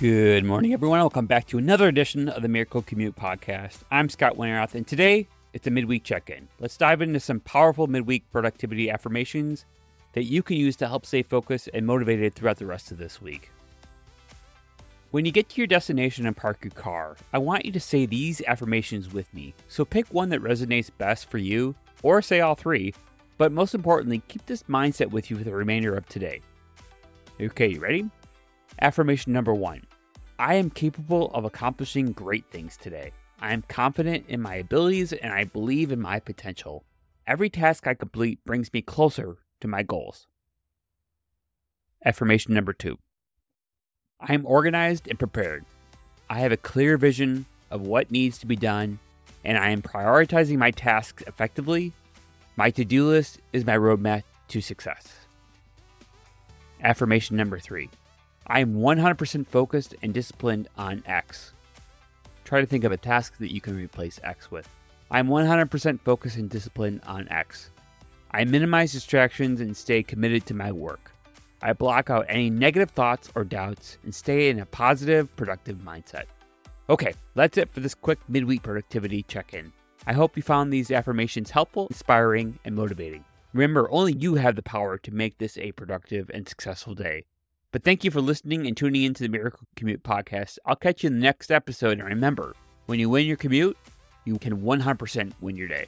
Good morning, everyone. Welcome back to another edition of the Miracle Commute Podcast. I'm Scott Winterroth, and today it's a midweek check in. Let's dive into some powerful midweek productivity affirmations that you can use to help stay focused and motivated throughout the rest of this week. When you get to your destination and park your car, I want you to say these affirmations with me. So pick one that resonates best for you, or say all three, but most importantly, keep this mindset with you for the remainder of today. Okay, you ready? Affirmation number one I am capable of accomplishing great things today. I am confident in my abilities and I believe in my potential. Every task I complete brings me closer to my goals. Affirmation number two I am organized and prepared. I have a clear vision of what needs to be done, and I am prioritizing my tasks effectively. My to do list is my roadmap to success. Affirmation number three I am 100% focused and disciplined on X. Try to think of a task that you can replace X with. I am 100% focused and disciplined on X. I minimize distractions and stay committed to my work. I block out any negative thoughts or doubts and stay in a positive, productive mindset. Okay, that's it for this quick midweek productivity check in. I hope you found these affirmations helpful, inspiring, and motivating. Remember, only you have the power to make this a productive and successful day. But thank you for listening and tuning into the Miracle Commute podcast. I'll catch you in the next episode. And remember, when you win your commute, you can 100% win your day.